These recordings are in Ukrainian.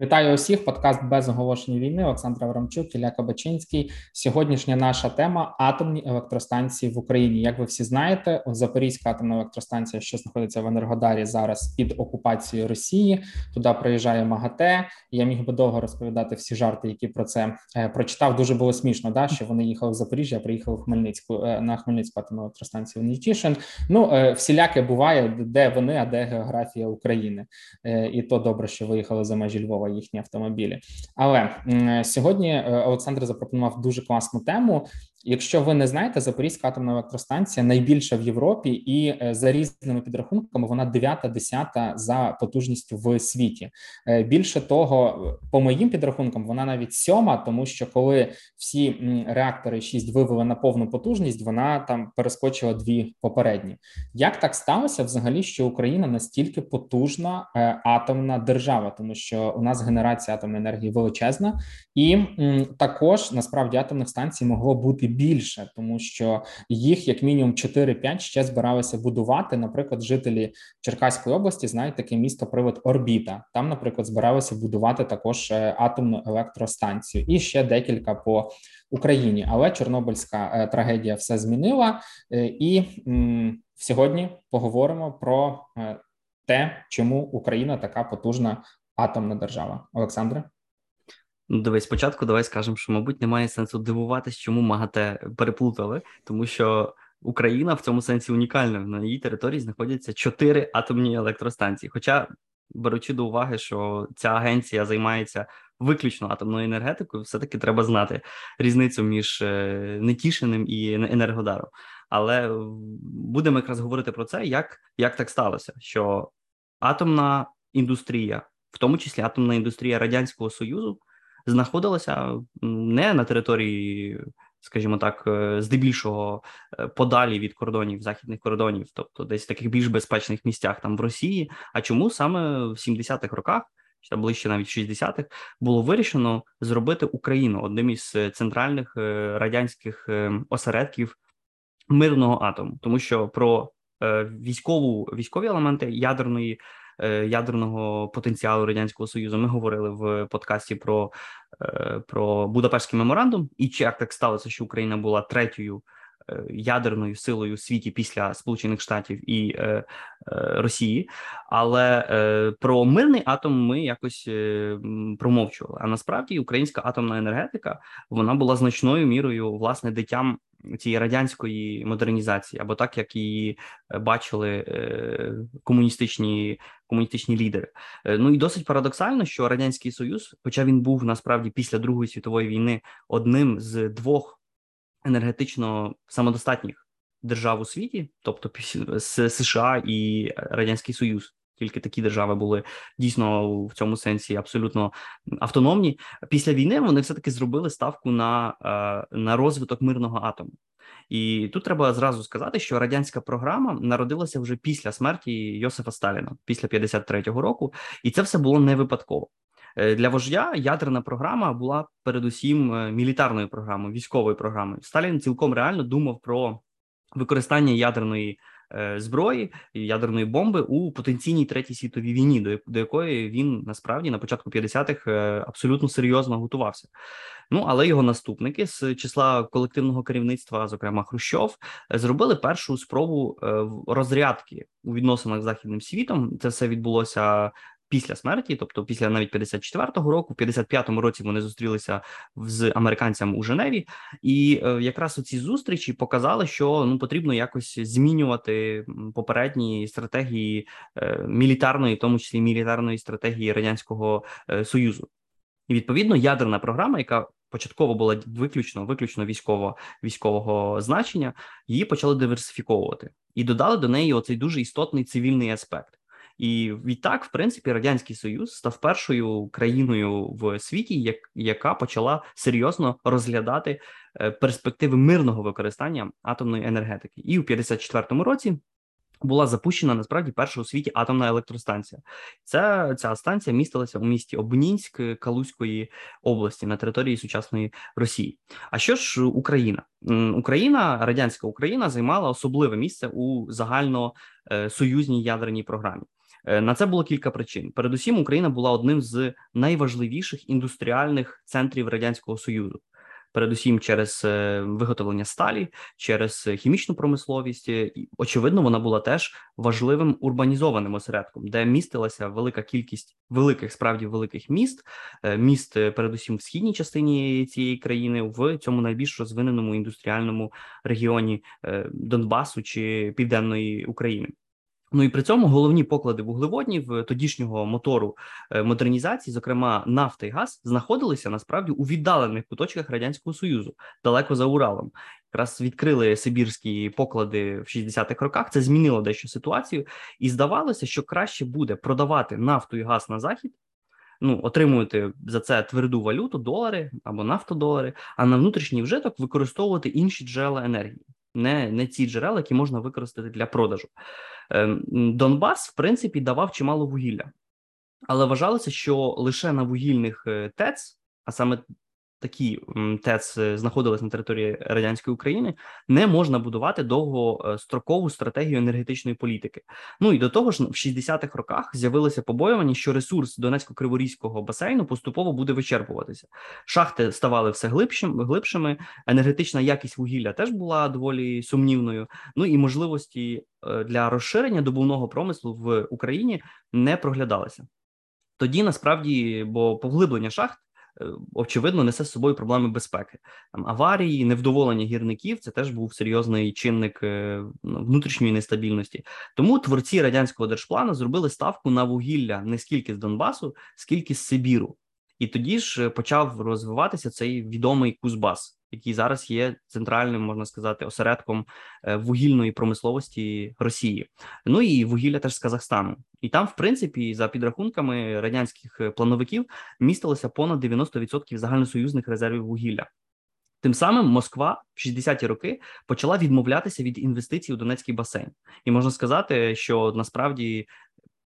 Вітаю усіх. Подкаст без оголошення війни. Олександр Аврамчук, Ілля Кабачинський. Сьогоднішня наша тема атомні електростанції в Україні. Як ви всі знаєте, Запорізька атомна електростанція, що знаходиться в Енергодарі, зараз під окупацією Росії. Туди приїжджає МАГАТЕ. Я міг би довго розповідати всі жарти, які про це е, прочитав. Дуже було смішно. Да, що вони їхали в Запоріжжя, приїхали в Хмельницьку е, на Хмельницьку атомну електростанцію Нітішин. Ну е, всіляке буває, де вони, а де географія України, і то добре, що виїхали за межі Львова їхні автомобілі. Але сьогодні е, Олександр запропонував дуже класну тему, Якщо ви не знаєте, Запорізька атомна електростанція найбільша в Європі, і е, за різними підрахунками вона дев'ята, десята за потужністю в світі. Е, більше того, по моїм підрахункам, вона навіть сьома, тому що коли всі реактори 6 вивели на повну потужність, вона там перескочила дві попередні. Як так сталося, взагалі, що Україна настільки потужна е, атомна держава, тому що у нас генерація атомної енергії величезна, і також насправді атомних станцій могло бути більше, тому що їх як мінімум 4-5 ще збиралися будувати. Наприклад, жителі Черкаської області знають таке місто привод Орбіта. Там, наприклад, збиралися будувати також е, атомну електростанцію і ще декілька по Україні. Але Чорнобильська е, трагедія все змінила, е, і сьогодні поговоримо про те, чому Україна така потужна атомна держава, Олександре. Ну, дивись, спочатку давай скажемо, що, мабуть, немає сенсу дивуватись, чому МАГАТЕ переплутали, тому що Україна в цьому сенсі унікальна. На її території знаходяться чотири атомні електростанції. Хоча, беручи до уваги, що ця агенція займається виключно атомною енергетикою, все-таки треба знати різницю між е, Нетішиним і Енергодаром. Але будемо якраз говорити про це, як, як так сталося, що атомна індустрія, в тому числі атомна індустрія Радянського Союзу знаходилася не на території, скажімо так, е, здебільшого е, подалі від кордонів західних кордонів, тобто десь в таких більш безпечних місцях там в Росії. А чому саме в 70-х роках? Чи ближче навіть 60-х, було вирішено зробити Україну одним із е, центральних радянських осередків мирного атому, тому що про військову військові елементи ядерної ядерного потенціалу радянського союзу. Ми говорили в подкасті про е, про Будапештський меморандум, і чи як так сталося, що Україна була третьою. Ядерною силою у світі після Сполучених Штатів і е, е, Росії, але е, про мирний атом ми якось промовчували. А насправді українська атомна енергетика вона була значною мірою власне дитям цієї радянської модернізації, або так як її бачили комуністичні комуністичні лідери. Ну і досить парадоксально, що радянський союз, хоча він був насправді після Другої світової війни одним з двох енергетично самодостатніх держав у світі, тобто США і Радянський Союз. Тільки такі держави були дійсно в цьому сенсі абсолютно автономні. Після війни вони все таки зробили ставку на е, на розвиток мирного атому, і тут треба зразу сказати, що радянська програма народилася вже після смерті Йосифа Сталіна, після 53-го року, і це все було не випадково. Е, для вождя ядерна програма була передусім е, мілітарною програмою, військовою програмою. Сталін цілком реально думав про використання ядерної Е, зброї ядерної бомби у потенційній третій світовій війні, до, якої він насправді на початку 50-х е, абсолютно серйозно готувався. Ну але його наступники з числа колективного керівництва, зокрема Хрущов, зробили першу спробу розрядки у відносинах з західним світом. Це все відбулося після смерті, тобто після навіть 54-го року, в 55-му році вони зустрілися з американцями у Женеві, і е, якраз оці зустрічі показали, що ну потрібно якось змінювати попередні стратегії е, мілітарної, в тому числі мілітарної стратегії радянського е, союзу. І відповідно ядерна програма, яка початково була виключно виключно військово військового значення, її почали диверсифіковувати і додали до неї оцей дуже істотний цивільний аспект. І відтак, в принципі, радянський союз став першою країною в світі, як, яка почала серйозно розглядати е, перспективи мирного використання атомної енергетики, і у 54-му році. Була запущена насправді перша у світі атомна електростанція. Ця ця станція містилася у місті Обнінськ Калузької області на території сучасної Росії. А що ж Україна? Україна, радянська Україна, займала особливе місце у загальносоюзній ядерній програмі. На це було кілька причин. Передусім, Україна була одним з найважливіших індустріальних центрів радянського союзу передусім через е, виготовлення сталі, через хімічну промисловість. Очевидно, вона була теж важливим урбанізованим осередком, де містилася велика кількість великих, справді великих міст, е, міст, е, передусім в східній частині цієї країни, в цьому найбільш розвиненому індустріальному регіоні Донбасу чи Південної України. Ну і при цьому головні поклади вуглеводнів тодішнього мотору е, модернізації, зокрема нафта і газ, знаходилися насправді у віддалених куточках радянського союзу, далеко за Уралом. Якраз відкрили Сибірські поклади в 60-х роках. Це змінило дещо ситуацію, і здавалося, що краще буде продавати нафту і газ на захід. Ну, отримувати за це тверду валюту, долари або нафтодолари, а на внутрішній вжиток використовувати інші джерела енергії не не ці джерела, які можна використати для продажу. Ем, Донбас, в принципі, давав чимало вугілля, але вважалося, що лише на вугільних е, ТЕЦ, а саме такі ТЕЦ е, знаходились на території радянської України, не можна будувати довгострокову стратегію енергетичної політики. Ну і до того ж, в 60-х роках з'явилося побоювання, що ресурс Донецько-Криворізького басейну поступово буде вичерпуватися. Шахти ставали все глибшим, глибшими. Енергетична якість вугілля теж була доволі сумнівною. Ну і можливості е, для розширення добувного промислу в Україні не проглядалися. Тоді насправді, бо поглиблення шахт Е, очевидно несе з собою проблеми безпеки. Там аварії, невдоволення гірників це теж був серйозний чинник е, ну, внутрішньої нестабільності. Тому творці радянського держплану зробили ставку на вугілля не скільки з Донбасу, скільки з Сибіру. І тоді ж почав розвиватися цей відомий Кузбас, який зараз є центральним, можна сказати, осередком е, вугільної промисловості Росії. Ну і вугілля теж з Казахстану. І там, в принципі, за підрахунками радянських плановиків, містилося понад 90% загальносоюзних резервів вугілля. Тим самим Москва в 60-ті роки почала відмовлятися від інвестицій у Донецький басейн, і можна сказати, що насправді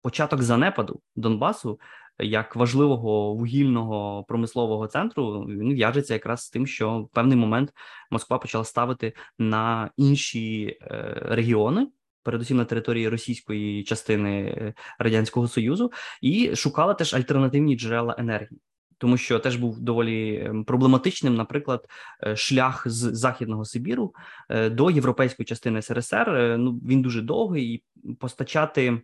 початок занепаду Донбасу як важливого вугільного промислового центру він в'яжеться якраз з тим, що в певний момент Москва почала ставити на інші е, регіони. Передусім на території російської частини е, радянського союзу, і шукала теж альтернативні джерела енергії, тому що теж був доволі ем, проблематичним, наприклад, е, шлях з західного Сибіру до європейської частини СРСР. Ну він дуже довгий і постачати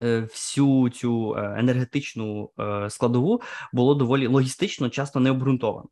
всю цю е, енергетичну е, складову було доволі логістично, часто не обґрунтовано.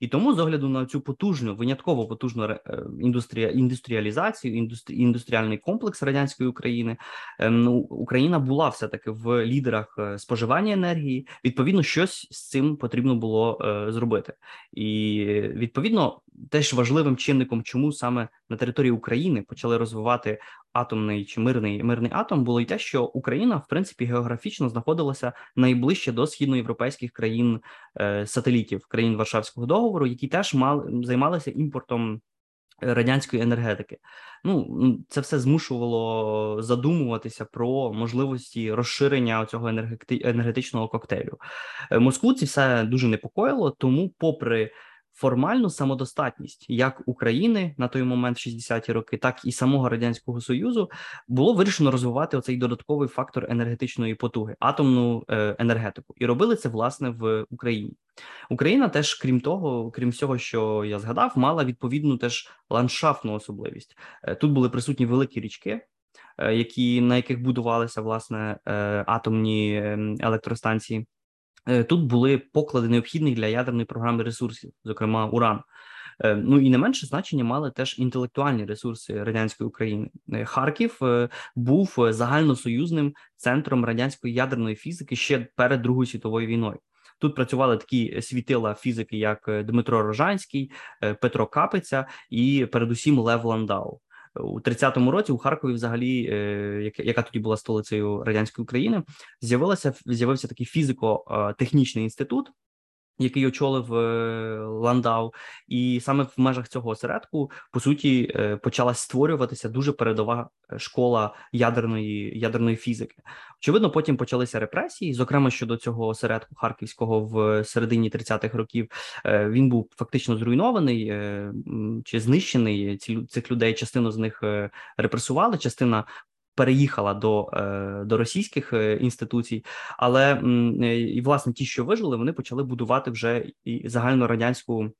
І тому з огляду на цю потужну, винятково потужну індустрія, індустріалізацію, індустрі, індустріальний комплекс радянської України, ем, ну, Україна була все таки в лідерах споживання енергії. Відповідно, щось з цим потрібно було зробити, і відповідно теж важливим чинником, чому саме на території України почали розвивати атомний чи мирний мирний атом, було й те, що Україна в принципі географічно знаходилася найближче до східноєвропейських країн е, сателітів країн Варшавського договору, які теж мали займалися імпортом. Е, радянської енергетики, ну це все змушувало задумуватися про можливості розширення цього енергетичного коктейлю. Е, Москву це все дуже непокоїло, тому, попри формальну самодостатність як України на той момент, 60-ті роки, так і самого радянського союзу було вирішено розвивати оцей додатковий фактор енергетичної потуги, атомну е, енергетику, і робили це власне в Україні. Україна теж, крім того, крім всього, що я згадав, мала відповідну теж ландшафтну особливість. Е, тут були присутні великі річки. Е, які на яких будувалися власне атомні ем, електростанції, тут були поклади необхідних для ядерної програми ресурсів, зокрема уран. Е, ну і не менше значення мали теж інтелектуальні ресурси радянської України. Е, Харків був загальносоюзним центром радянської ядерної фізики ще перед Другою світовою війною. Тут працювали такі світила фізики, як Дмитро Рожанський, Петро Капиця і, передусім, Лев Ландау у 30-му році у Харкові, взагалі, е, яка тоді була столицею радянської України, з'явилася з'явився такий фізико-технічний інститут який очолив е, Ландау, і саме в межах цього осередку по суті е, почала створюватися дуже передова е, школа ядерної ядерної фізики. Очевидно, потім почалися репресії. Зокрема, щодо цього осередку харківського в середині 30-х років він був фактично зруйнований чи знищений. Ці цих людей частину з них репресували, частина переїхала до до російських інституцій, але і власне ті, що вижили, вони почали будувати вже і загальнорадянську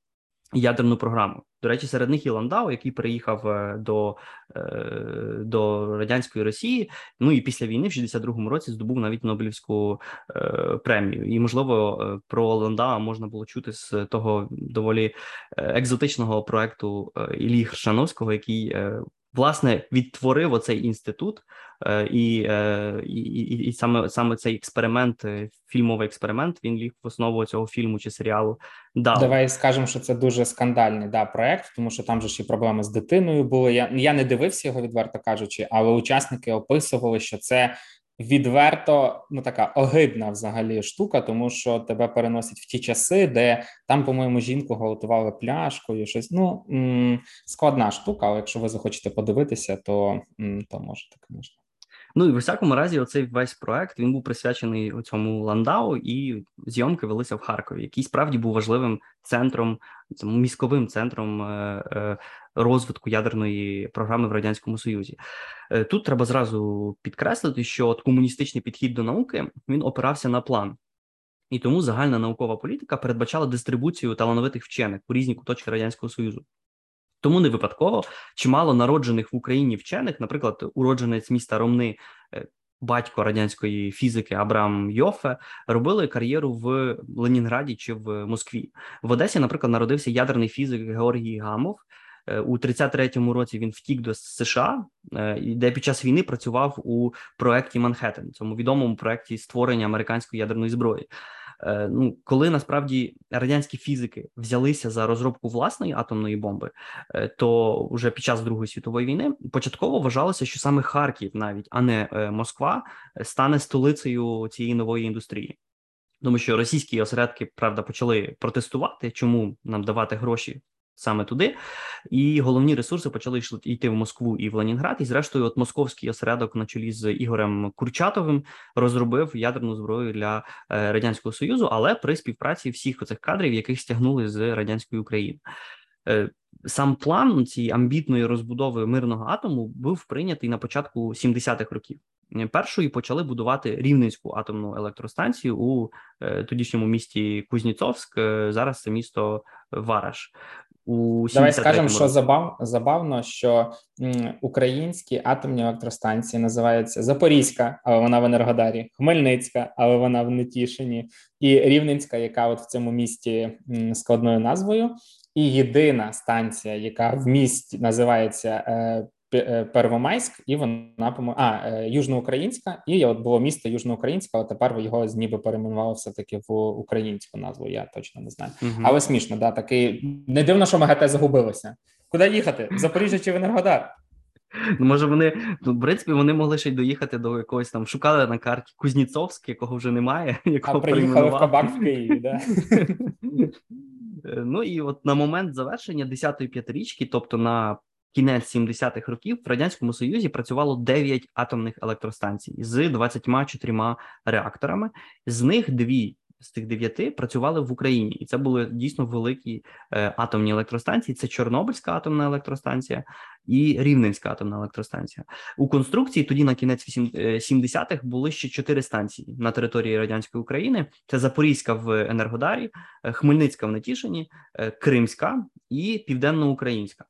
ядерну програму. До речі, серед них і Ландау, який приїхав е, до е, до радянської Росії. Ну і після війни, в 62-му році, здобув навіть Нобелівську е, премію. І можливо про Ландау можна було чути з того доволі екзотичного проекту Іллі Хршановського, який власне відтворив оцей інститут, е, і е, і, і, і саме саме цей експеримент, е, фільмовий експеримент, він ліг в основу цього фільму чи серіалу. Дав. Давай скажемо, що це дуже скандальний да проект, тому що там же ж і проблеми з дитиною були. Я я не дивився його, відверто кажучи, але учасники описували, що це відверто ну така огидна взагалі штука, тому що тебе переносять в ті часи, де там, по-моєму, жінку галотували пляшкою. Щось ну складна штука. Але якщо ви захочете подивитися, то то можете, звісно. Ну і в усякому разі, оцей весь проект він був присвячений цьому ландау, і зйомки велися в Харкові, який справді був важливим центром, міськовим центром е, е, розвитку ядерної програми в радянському союзі. Е, тут треба зразу підкреслити, що от комуністичний підхід до науки він опирався на план. І тому загальна наукова політика передбачала дистрибуцію талановитих вчених у різні куточки радянського союзу. Тому не випадково чимало народжених в Україні вчених, наприклад, уродженець міста Ромни, е, батько радянської фізики Абрам Йофе, робили кар'єру в Ленінграді чи в Москві. В Одесі, наприклад, народився ядерний фізик Георгій Гамов. Е, у 33-му році він втік до США, е, де під час війни працював у проєкті Манхеттен, цьому відомому проєкті створення американської ядерної зброї. Е, ну, коли насправді радянські фізики взялися за розробку власної атомної бомби, е, то вже під час Другої світової війни початково вважалося, що саме Харків, навіть а не е, Москва, стане столицею цієї нової індустрії. Тому що російські осередки правда почали протестувати, чому нам давати гроші саме туди, і головні ресурси почали йти в Москву і в Ленінград. І, зрештою, от московський осередок на чолі з Ігорем Курчатовим розробив ядерну зброю для е, радянського союзу, але при співпраці всіх оцих кадрів, яких стягнули з радянської України. Е, сам план цієї амбітної розбудови мирного атому був прийнятий на початку 70-х років. Першою почали будувати рівненську атомну електростанцію у е, тодішньому місті Кузніцовськ. Зараз це місто Вараш у Давай скажемо, що забав забавно, що м, українські атомні електростанції називаються Запорізька, але вона в Енергодарі, Хмельницька, але вона в Нетішині, і Рівненська, яка от в цьому місті м, складною назвою, і єдина станція, яка в місті називається Е, Первомайськ, і вона по а, е, Южноукраїнська, і от було місто Южноукраїнська, але тепер його ніби перейменували все таки в українську назву. Я точно не знаю. Угу. Але смішно, да такий не дивно, що МАГАТЕ загубилося. Куди їхати? В Запоріжжя чи в Енергодар? Ну, може, вони ну, в принципі вони могли ще й доїхати до якогось там, шукали на карті Кузніцовськ, якого вже немає. Якого а приїхали в кабак в Києві, да? Е, ну і от на момент завершення 10-ї п'ятирічки, тобто на кінець 70-х років в радянському союзі працювало 9 атомних електростанцій з 24 реакторами. З них дві з тих дев'яти працювали в Україні, і це були дійсно великі е, атомні електростанції. Це Чорнобильська атомна електростанція і Рівненська атомна електростанція. У конструкції тоді на кінець 70-х е, були ще чотири станції на території радянської України: це Запорізька в Енергодарі, е, Хмельницька в Нетішині, е, Кримська і Південноукраїнська.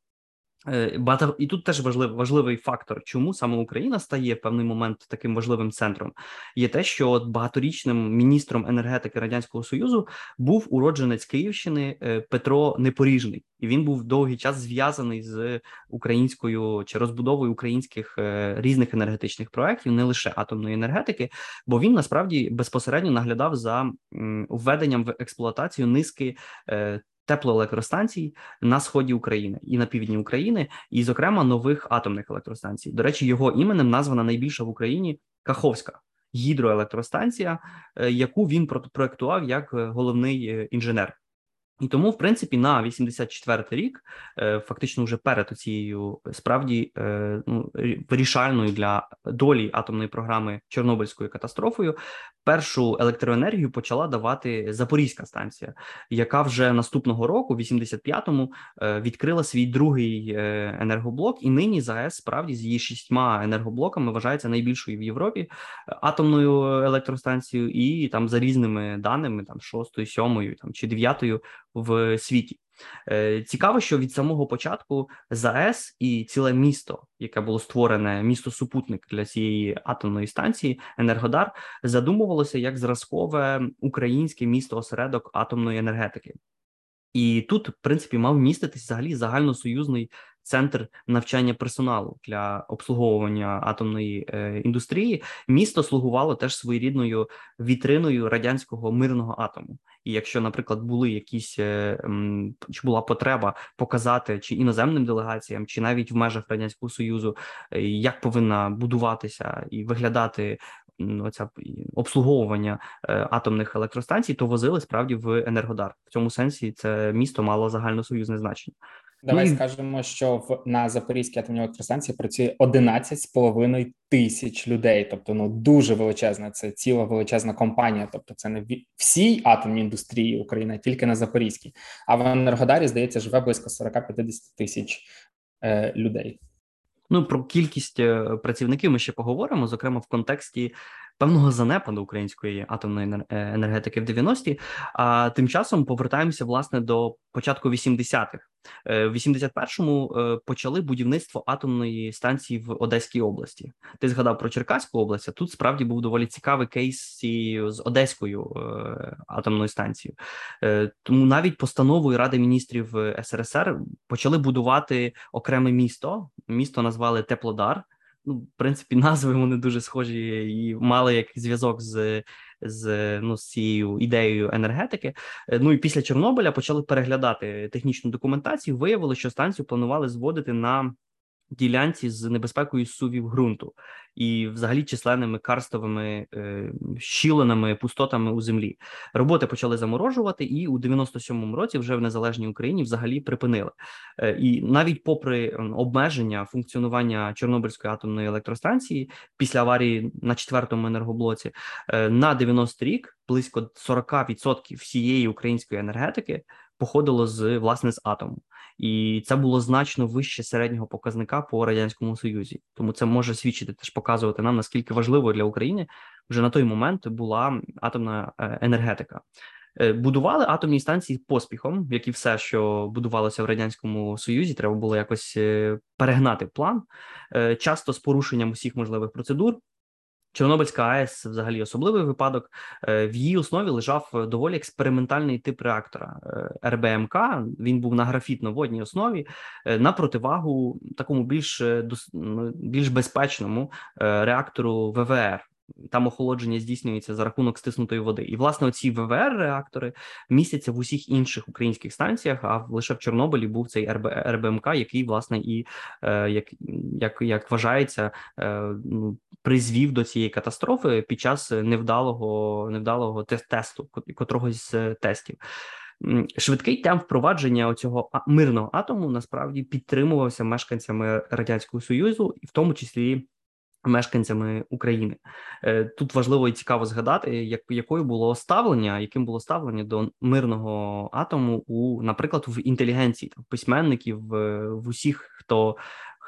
Е, багато і тут теж важливий важливий фактор, чому саме Україна стає в певний момент таким важливим центром, є те, що от багаторічним міністром енергетики радянського союзу був уродженець Київщини е, Петро Непоріжний, і він був довгий час зв'язаний з українською чи розбудовою українських е, різних енергетичних проєктів, не лише атомної енергетики, бо він насправді безпосередньо наглядав за введенням в експлуатацію низки теплоелектростанцій на сході України і на півдні України, і, зокрема, нових атомних електростанцій. До речі, його іменем названа найбільша в Україні Каховська гідроелектростанція, е, яку він проектував як е, головний е, інженер. І тому, в принципі, на 84-й рік, е, фактично, вже перед цією справді е, ну, вирішальною для долі атомної програми Чорнобильською катастрофою, першу електроенергію почала давати Запорізька станція, яка вже наступного року, в 85-му, е, відкрила свій другий енергоблок, і нині ЗАЕС справді з її шістьма енергоблоками вважається найбільшою в Європі атомною електростанцією, і там за різними даними, там шостою, сьомою, там чи дев'ятою в світі. Е, цікаво, що від самого початку ЗАЕС і ціле місто, яке було створене місто супутник для цієї атомної станції, Енергодар, задумувалося як зразкове українське місто осередок атомної енергетики. І тут, в принципі, мав міститись взагалі загальносоюзний центр навчання персоналу для обслуговування атомної е, індустрії. Місто слугувало теж своєрідною вітриною радянського мирного атому. І якщо, наприклад, були якісь е, чи була потреба показати чи іноземним делегаціям, чи навіть в межах радянського союзу, е, як повинна будуватися і виглядати оця обслуговування е, атомних електростанцій, то возили справді в Енергодар. В цьому сенсі це місто мало загальносоюзне значення. Давай ну, скажемо, що в на Запорізькій атомній електростанції працює 11,5 тисяч людей. Тобто, ну дуже величезна. Це ціла величезна компанія. Тобто, це не в всій атомній індустрії України, а тільки на Запорізькій. А в Енергодарі здається живе близько 40-50 тисяч е, людей. Ну про кількість е, працівників ми ще поговоримо, зокрема в контексті певного занепаду української атомної е, енергетики в 90-ті, А тим часом повертаємося власне до початку 80-х. Е, в 81-му е, почали будівництво атомної станції в Одеській області. Ти згадав про Черкаську область. а Тут справді був доволі цікавий кейс з Одеською атомною станцією. Тому навіть постановою Ради міністрів СРСР почали будувати окреме місто. Місто назвали Теплодар ну, в принципі, назви вони дуже схожі і мали як зв'язок з з, ну, з цією ідеєю енергетики. Е, ну і після Чорнобиля почали переглядати технічну документацію. Виявили, що станцію планували зводити на ділянці з небезпекою сувів ґрунту і, взагалі, численними карстовими е, щілинами, пустотами у землі. Роботи почали заморожувати, і у 97-му році вже в незалежній Україні взагалі припинили. Е, і навіть попри обмеження функціонування Чорнобильської атомної електростанції після аварії на четвертому енергоблоці е, на 90 рік близько 40% всієї української енергетики походило з власне з атому і це було значно вище середнього показника по радянському союзі. Тому це може свідчити теж показувати нам наскільки важливо для України вже на той момент була атомна е, енергетика. Е, будували атомні станції поспіхом, як і все, що будувалося в радянському союзі, треба було якось е, перегнати план, часто з порушенням усіх можливих процедур. Чорнобильська АЕС взагалі особливий випадок. Е, в її основі лежав доволі експериментальний тип реактора е, РБМК. Він був на графітно-водній основі е, на противагу такому більш більш безпечному реактору ВВР там охолодження здійснюється за рахунок стиснутої води. І власне оці ВВР-реактори містяться в усіх інших українських станціях. А лише в Чорнобилі був цей РБ, РБМК, який власне і е, як як, як вважається, е, ну, призвів до цієї катастрофи під час невдалого невдалого тесту, котрого з тестів. Швидкий темп впровадження цього мирного атому насправді підтримувався мешканцями радянського союзу, і в тому числі мешканцями України. Е, тут важливо і цікаво згадати, як якою було ставлення, яким було ставлення до мирного атому у, наприклад, в інтелігенції там письменників в, в усіх, хто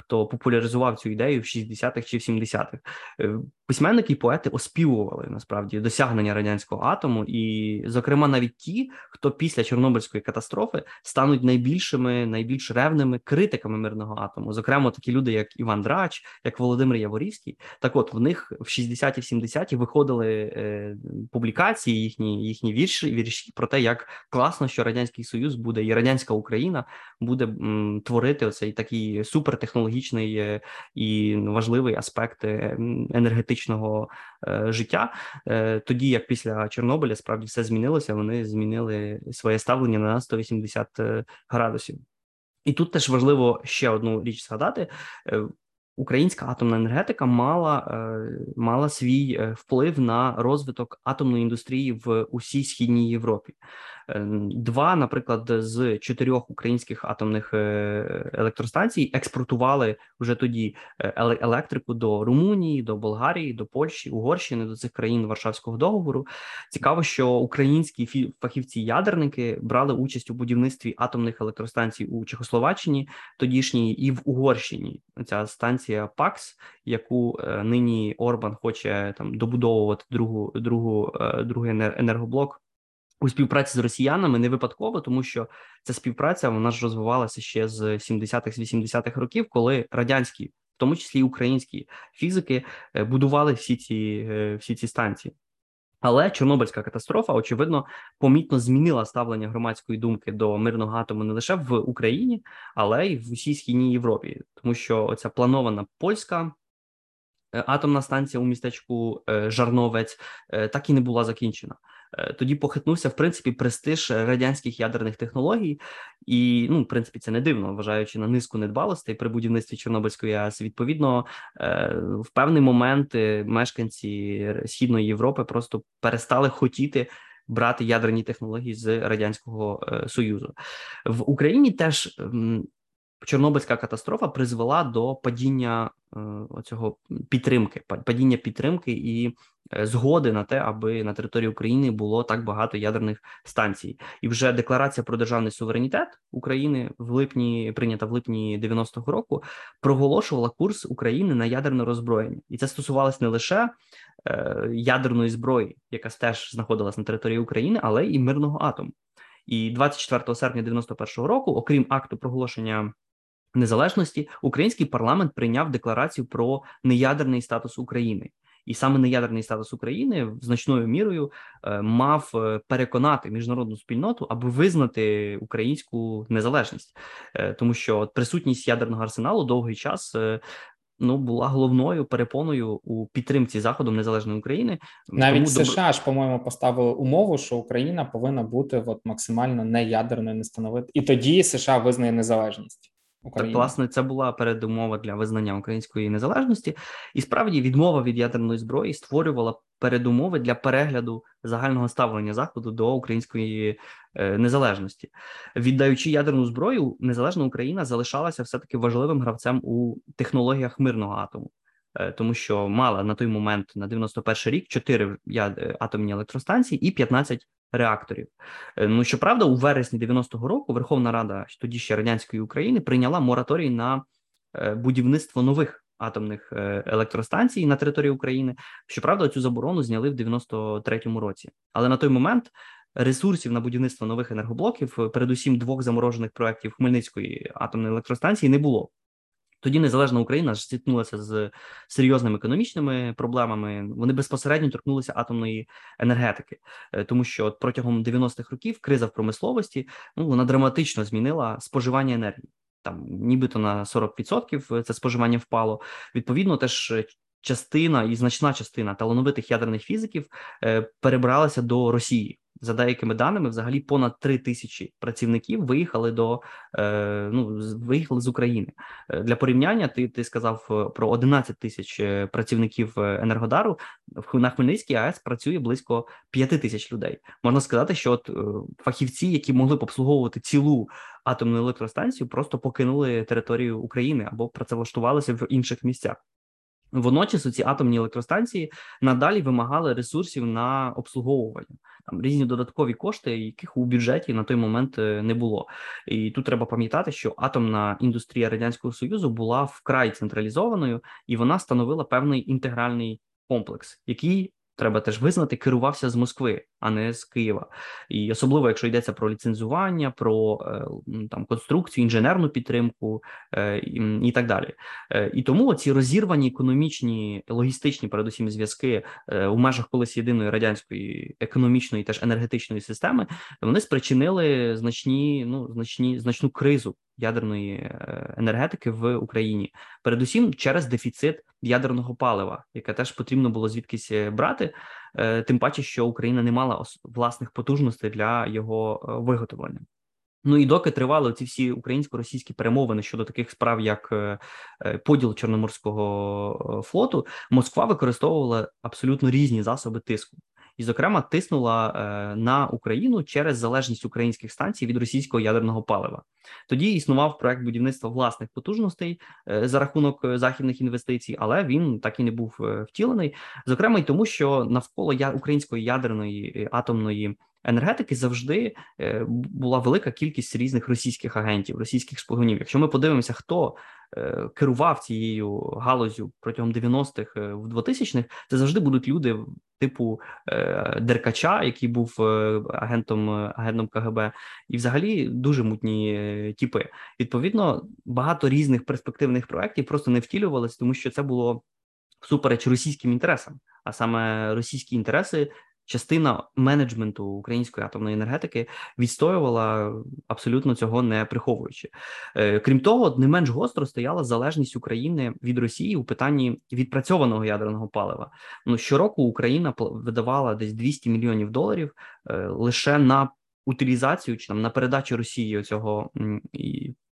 хто популяризував цю ідею в 60-х чи в 70-х. Е, письменники і поети оспівували насправді досягнення радянського атому, і, зокрема, навіть ті, хто після Чорнобильської катастрофи стануть найбільшими, найбільш ревними критиками мирного атому. Зокрема, такі люди, як Іван Драч, як Володимир Яворівський. Так, от в них в 60-ті, 70-ті виходили е, публікації, їхні їхні вірші вірші про те, як класно, що радянський союз буде і радянська Україна буде м, творити оцей такий супертехнологічний е, і важливий аспект е, енергетичного е, життя. Тоді як після Чорнобиля справді все змінилося, вони змінили своє ставлення на 180 е, градусів. І тут теж важливо ще одну річ згадати. Українська атомна енергетика мала мала свій вплив на розвиток атомної індустрії в усій східній Європі. Два, наприклад, з чотирьох українських атомних електростанцій експортували вже тоді електрику до Румунії, до Болгарії, до Польщі, Угорщини, до цих країн Варшавського договору. Цікаво, що українські фахівці-ядерники брали участь у будівництві атомних електростанцій у Чехословаччині, тодішній і в Угорщині. Ця станція ПАКС, яку е, нині Орбан хоче там добудовувати другу, другу, е, другий енергоблок. У співпраці з росіянами не випадково, тому що ця співпраця вона ж розвивалася ще з 70-х, 80-х років, коли радянські, в тому числі українські фізики, е, будували всі ці всі ці станції. Але Чорнобильська катастрофа, очевидно, помітно змінила ставлення громадської думки до мирного атому не лише в Україні, але й в усій східній Європі, тому що оця планована польська Е, атомна станція у містечку е, Жарновець е, так і не була закінчена. Тоді похитнувся в принципі престиж радянських ядерних технологій, і ну, в принципі, це не дивно, вважаючи на низку недбалостей при будівництві Чорнобильської АЕС. Відповідно, в певний момент мешканці східної Європи просто перестали хотіти. Брати ядерні технології з радянського союзу в Україні теж Чорнобильська катастрофа призвела до падіння е, цього підтримки, падіння підтримки і е, згоди на те, аби на території України було так багато ядерних станцій. І вже декларація про державний суверенітет України в липні, прийнята в липні 90-го року, проголошувала курс України на ядерне роззброєння, і це стосувалося не лише е, ядерної зброї, яка теж знаходилась на території України, але і мирного атому. І 24 серпня 91-го року, окрім акту проголошення незалежності український парламент прийняв декларацію про неядерний статус України. І саме неядерний статус України значною мірою е, мав е, переконати міжнародну спільноту, аби визнати українську незалежність, е, тому що присутність ядерного арсеналу довгий час ну була головною перепоною у підтримці заходом незалежної України. Навіть Тому США добр... ж по-моєму поставили умову, що Україна повинна бути от максимально неядерною, не становити, і тоді США визнає незалежність. України. Так, власне, це була передумова для визнання української незалежності, і справді відмова від ядерної зброї створювала передумови для перегляду загального ставлення заходу до української е, незалежності, віддаючи ядерну зброю, незалежна Україна залишалася все таки важливим гравцем у технологіях мирного атому. Е, тому що мала на той момент на 91 рік 4 атомні електростанції і 15 реакторів. Е, ну щоправда, у вересні 90-го року Верховна Рада тоді ще радянської України прийняла мораторій на е, будівництво нових атомних електростанцій на території України. Щоправда, цю заборону зняли в 93-му році, але на той момент. Ресурсів на будівництво нових енергоблоків, передусім двох заморожених проєктів Хмельницької атомної електростанції, не було. Тоді незалежна Україна зіткнулася з серйозними економічними проблемами. Вони безпосередньо торкнулися атомної енергетики, е, тому що от протягом 90-х років криза в промисловості ну вона драматично змінила споживання енергії. Там нібито на 40% це споживання впало. Відповідно, теж частина і значна частина талановитих ядерних фізиків е, перебралася до Росії. За деякими даними, взагалі понад 3 тисячі працівників виїхали до е, ну виїхали з України для порівняння. Ти ти сказав е, про 11 тисяч е, працівників енергодару на Хмельницькій АЕС працює близько 5 тисяч людей. Можна сказати, що от фахівці, які могли б обслуговувати цілу атомну електростанцію, просто покинули територію України або працевлаштувалися в інших місцях. Водночас ці атомні електростанції надалі вимагали ресурсів на обслуговування там різні додаткові кошти, яких у бюджеті на той момент е, не було. І тут треба пам'ятати, що атомна індустрія радянського союзу була вкрай централізованою, і вона становила певний інтегральний комплекс, який треба теж визнати, керувався з Москви, а не з Києва. І особливо, якщо йдеться про ліцензування, про е, там конструкцію, інженерну підтримку е, і, так далі. Е, і тому ці розірвані економічні логістичні, передусім, зв'язки у межах колись єдиної радянської економічної теж енергетичної системи вони спричинили значні, ну значні значну кризу ядерної енергетики в Україні, передусім через дефіцит ядерного палива, яке теж потрібно було звідкись е, брати, е, тим паче, що Україна не мала власних потужностей для його виготовлення. Ну і доки тривали ці всі українсько-російські перемовини щодо таких справ, як поділ Чорноморського флоту, Москва використовувала абсолютно різні засоби тиску. І, зокрема, тиснула е, на Україну через залежність українських станцій від російського ядерного палива. Тоді існував проект будівництва власних потужностей е, за рахунок західних інвестицій, але він так і не був втілений. Зокрема, й тому, що навколо української ядерної атомної енергетики завжди е, була велика кількість різних російських агентів, російських шпигунів. Якщо ми подивимося, хто е, керував цією галузю протягом 90-х е, в 2000-х, це завжди будуть люди типу Деркача, який був агентом агентом КГБ, і взагалі дуже мутні тіпи. Відповідно, багато різних перспективних проєктів просто не втілювалися, тому що це було всупереч російським інтересам. А саме російські інтереси частина менеджменту української атомної енергетики відстоювала абсолютно цього не приховуючи. Е, крім того, не менш гостро стояла залежність України від Росії у питанні відпрацьованого ядерного палива. Ну щороку Україна видавала десь 200 мільйонів доларів е, лише на утилізацію чи там на передачу Росії цього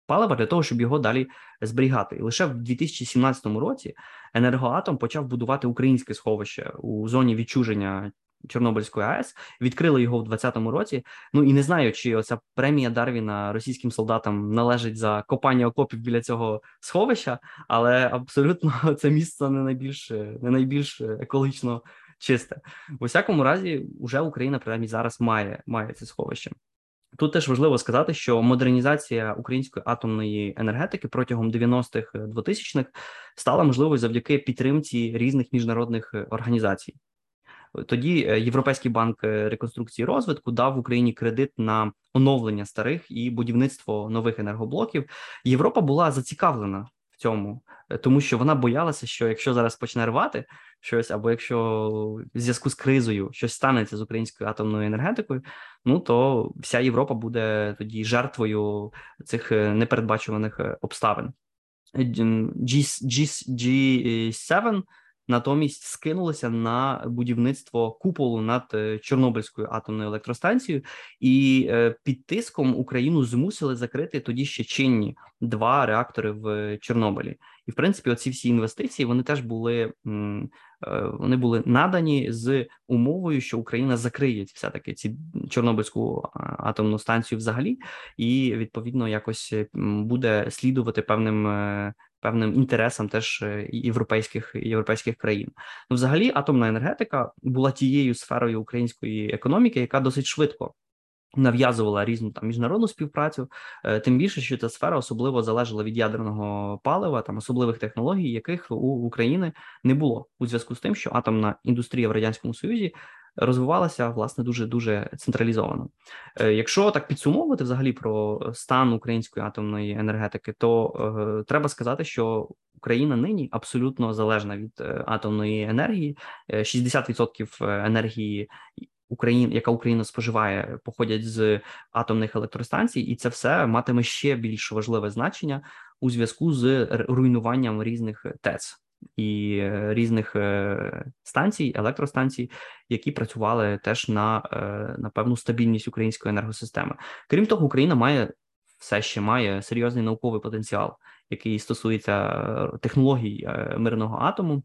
палива для того, щоб його далі зберігати. І лише в 2017 році енергоатом почав будувати українське сховище у зоні відчуження Чорнобильської АЕС, відкрили його в 2020 році. Ну і не знаю, чи оця премія Дарвіна російським солдатам належить за копання окопів біля цього сховища, але абсолютно це місце не найбільш не найбільш екологічно чисте. У всякому разі, вже Україна принаймні зараз має має це сховище. Тут теж важливо сказати, що модернізація української атомної енергетики протягом 90-х 2000-х стала можливою завдяки підтримці різних міжнародних організацій. Тоді е, Європейський банк е, реконструкції і розвитку дав Україні кредит на оновлення старих і будівництво нових енергоблоків. Європа була зацікавлена в цьому, е, тому що вона боялася, що якщо зараз почне рвати щось, або якщо в зв'язку з кризою щось станеться з українською атомною енергетикою, ну то вся Європа буде тоді жертвою цих непередбачуваних обставин. G, G, G7 натомість скинулися на будівництво куполу над е, Чорнобильською атомною електростанцією, і е, під тиском Україну змусили закрити тоді ще чинні два реактори в Чорнобилі. І в принципі, оці всі інвестиції вони теж були е, вони були надані з умовою, що Україна закриє все таки ці Чорнобильську атомну станцію взагалі, і відповідно якось буде слідувати певним певним інтересам теж е, європейських європейських країн. Ну, взагалі, атомна енергетика була тією сферою української економіки, яка досить швидко. Нав'язувала різну там міжнародну співпрацю, е, тим більше, що ця сфера особливо залежала від ядерного палива, там особливих технологій, яких у України не було у зв'язку з тим, що атомна індустрія в радянському союзі розвивалася власне дуже дуже централізовано. Е, якщо так підсумовувати взагалі про стан української атомної енергетики, то е, треба сказати, що Україна нині абсолютно залежна від е, атомної енергії, 60% енергії. Україн, яка Україна споживає, походять з атомних електростанцій, і це все матиме ще більш важливе значення у зв'язку з руйнуванням різних ТЕЦ і е, різних е, станцій, електростанцій, які працювали теж на, е, на певну стабільність української енергосистеми. Крім того, Україна має все ще має серйозний науковий потенціал, який стосується технологій мирного атому.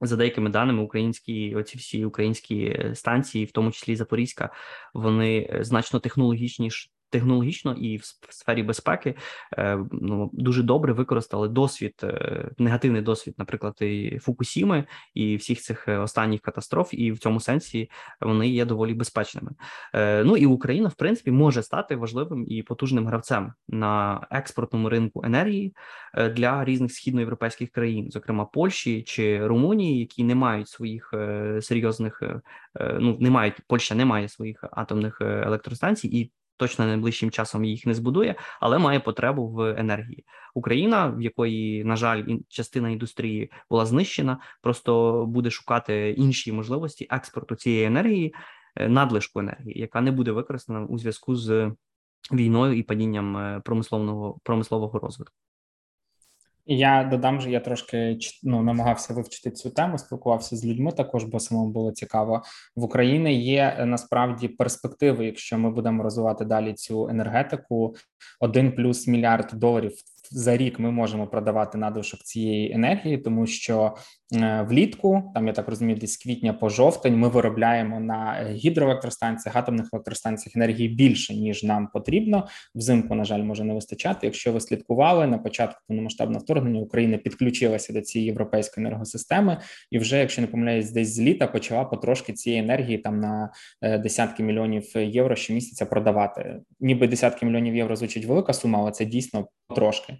За деякими даними, українські оці всі українські станції, в тому числі Запорізька, вони значно технологічніш технологічно і в сфері безпеки е, ну дуже добре використали досвід, е, негативний досвід, наприклад, і Фукусіми і всіх цих е, останніх катастроф, і в цьому сенсі вони є доволі безпечними. Ну і Україна, в принципі, може стати важливим і потужним гравцем на експортному ринку енергії для різних східноєвропейських країн, зокрема Польщі чи Румунії, які не мають своїх серйозних, ну не мають Польща не має своїх атомних електростанцій і точно найближчим часом їх не збудує, але має потребу в енергії. Україна, в якої на жаль, частина індустрії була знищена, просто буде шукати інші можливості експорту цієї енергії, е, надлишку енергії, яка не буде використана у зв'язку з війною і падінням промисловного промислового промислового розвитку. Я додам, що я трошки ну, намагався вивчити цю тему, спілкувався з людьми. Також бо самому було цікаво в Україні. Є е, насправді перспективи, якщо ми будемо розвивати далі цю енергетику. Один плюс мільярд доларів за рік ми можемо продавати надлишок цієї енергії, тому що е, влітку, там я так розумію, десь квітня по жовтень ми виробляємо на гідроелектростанціях, атомних електростанціях енергії більше ніж нам потрібно. Взимку, на жаль, може не вистачати. Якщо ви слідкували на початку повномасштабного вторгнення, Україна підключилася до цієї європейської енергосистеми, і вже, якщо не помиляюсь, десь з літа почала потрошки цієї енергії там на е, десятки мільйонів євро щомісяця продавати. Ніби десятки мільйонів євро звучить велика сума, але це дійсно трошки,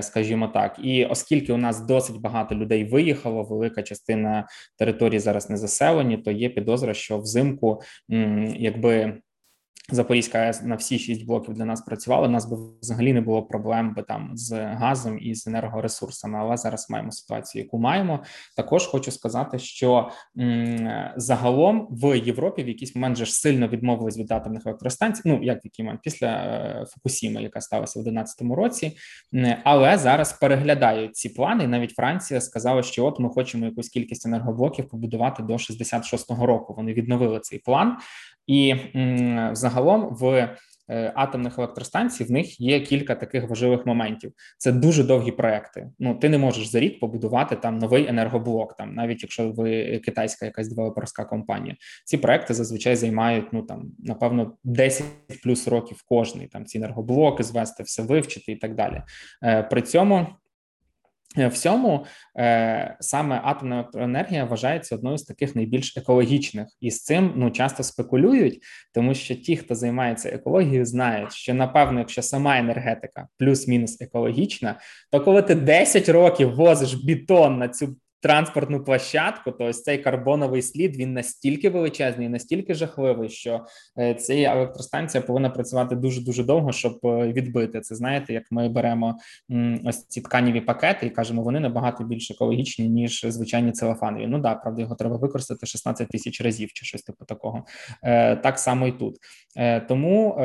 скажімо так. І оскільки у нас досить багато людей виїхало, велика частина території зараз не заселені, то є підозра, що взимку, якби Запорізька АЕС на всі шість блоків для нас працювала. У нас би взагалі не було проблем би там з газом і з енергоресурсами. Але зараз маємо ситуацію, яку маємо. Також хочу сказати, що м, загалом в Європі в якийсь момент же ж сильно відмовились від атомних електростанцій. Ну як який момент після е, Фукусіми, яка сталася в 2011 році, але зараз переглядають ці плани. Навіть Франція сказала, що от ми хочемо якусь кількість енергоблоків побудувати до 66-го року. Вони відновили цей план. І загалом в е, атомних електростанцій в них є кілька таких важливих моментів. Це дуже довгі проекти. Ну ти не можеш за рік побудувати там новий енергоблок, там навіть якщо ви китайська якась девелоперська компанія. Ці проекти зазвичай займають ну там напевно 10 плюс років кожний. Там ці енергоблоки звести, все вивчити і так далі. Е, при цьому. Е, всьому е, саме атомна електроенергія вважається одною з таких найбільш екологічних, і з цим ну часто спекулюють, тому що ті, хто займається екологією, знають, що напевно, якщо сама енергетика плюс-мінус екологічна, то коли ти 10 років возиш бетон на цю транспортну площадку, то ось цей карбоновий слід він настільки величезний, настільки жахливий, що е, ця електростанція повинна працювати дуже дуже довго, щоб е, відбити це. Знаєте, як ми беремо ось ці тканіві пакети і кажемо, вони набагато більш екологічні ніж звичайні целофанові. Ну да, правда, його треба використати 16 тисяч разів чи щось типу такого. Е, так само і тут тому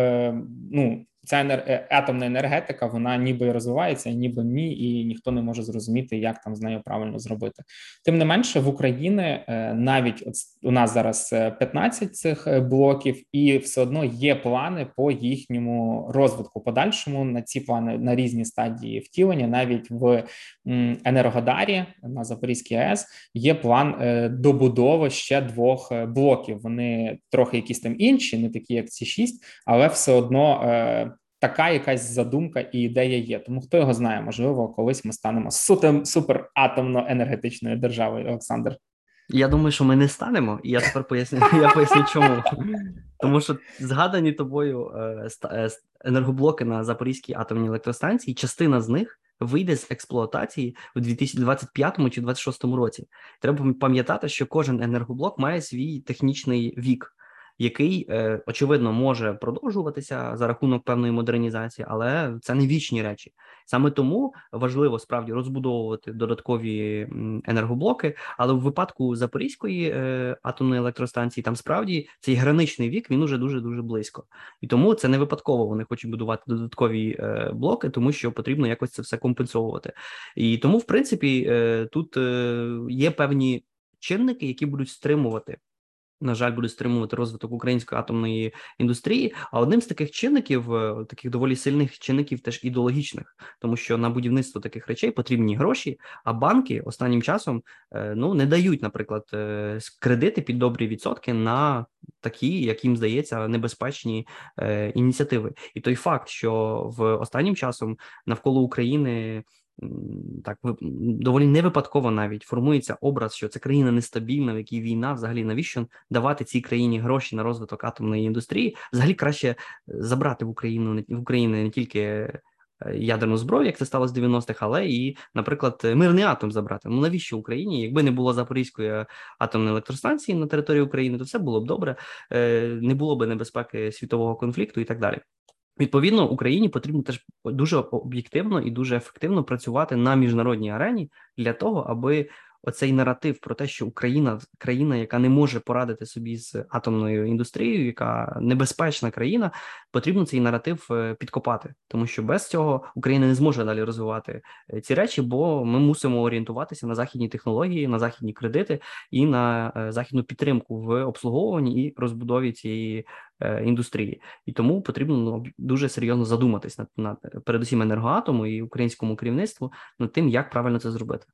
ну ця. Е, атомна енергетика, вона ніби розвивається, ніби ні, і ніхто не може зрозуміти, як там з нею правильно зробити. Тим не менше, в Україні е, навіть от у нас зараз 15 е, цих блоків, і все одно є плани по їхньому розвитку. Подальшому на ці плани на різні стадії втілення, навіть в Енергодарі на Запорізькій АЕС є план добудови ще двох блоків. Вони трохи якісь там інші, не такі, як ці шість, але все одно така якась задумка і ідея є. Тому хто його знає, можливо, колись ми станемо супер атомно енергетичною державою. Олександр. Я думаю, що ми не станемо, і я тепер поясню. Я поясню, чому тому, що згадані тобою е, е, енергоблоки на Запорізькій атомній електростанції, частина з них вийде з експлуатації у 2025 чи 2026 році. Треба пам'ятати, що кожен енергоблок має свій технічний вік який е, очевидно може продовжуватися за рахунок певної модернізації, але це не вічні речі. Саме тому важливо справді розбудовувати додаткові енергоблоки. Але в випадку Запорізької е, атомної електростанції там справді цей граничний вік він уже дуже дуже близько, і тому це не випадково. Вони хочуть будувати додаткові е, блоки, тому що потрібно якось це все компенсовувати. І тому, в принципі, тут є певні чинники, які будуть стримувати на жаль, буде стримувати розвиток української атомної індустрії. А одним з таких чинників, е, таких доволі сильних чинників, теж ідеологічних, тому що на будівництво таких речей потрібні гроші. А банки останнім часом е, ну не дають, наприклад, е, кредити під добрі відсотки на такі, як їм здається, небезпечні ініціативи. І той факт, що в останнім часом навколо України так доволі не випадково навіть формується образ, що це країна нестабільна, в якій війна, взагалі навіщо давати цій країні гроші на розвиток атомної індустрії? Взагалі краще е, забрати в Україну в Україні не тільки е, ядерну зброю, як це сталося в 90-х, але і, наприклад, мирний атом забрати. Ну навіщо Україні? Якби не було Запорізької атомної електростанції на території України, то все було б добре, е, не було б небезпеки світового конфлікту і так далі. Відповідно, Україні потрібно теж дуже об'єктивно і дуже ефективно працювати на міжнародній арені для того, аби оцей наратив про те, що Україна країна, яка не може порадити собі з атомною індустрією, яка небезпечна країна, потрібно цей наратив е, підкопати, тому що без цього Україна не зможе далі розвивати е, ці речі, бо ми мусимо орієнтуватися на західні технології, на західні кредити і на е, західну підтримку в обслуговуванні і розбудові цієї індустрії, і тому потрібно ну, дуже серйозно задуматись над, над передусім енергоатому і українському керівництву над тим, як правильно це зробити.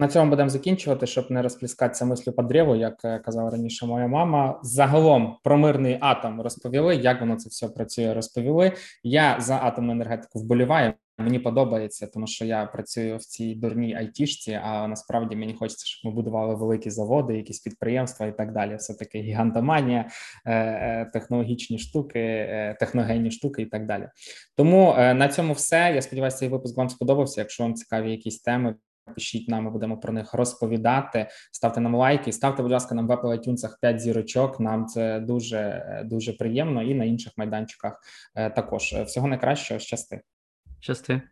На цьому будемо закінчувати, щоб не розпліскатися мислю по древу, як е, казала раніше моя мама. Загалом про мирний атом розповіли, як воно це все працює. Розповіли. Я за атомну енергетику вболіваю. Мені подобається, тому що я працюю в цій дурній айтішці, а насправді мені хочеться, щоб ми будували великі заводи, якісь підприємства і так далі. Все таки гігантоманія, е, е, технологічні штуки, техногенні штуки і так далі. Тому на цьому все. Я сподіваюся, цей випуск вам сподобався. Якщо вам цікаві якісь теми. Пишіть нам, ми будемо про них розповідати. Ставте нам лайки, ставте, будь ласка, нам в Apple iTunes 5 зірочок. Нам це дуже дуже приємно, і на інших майданчиках е, також всього найкращого щасти. Щасти.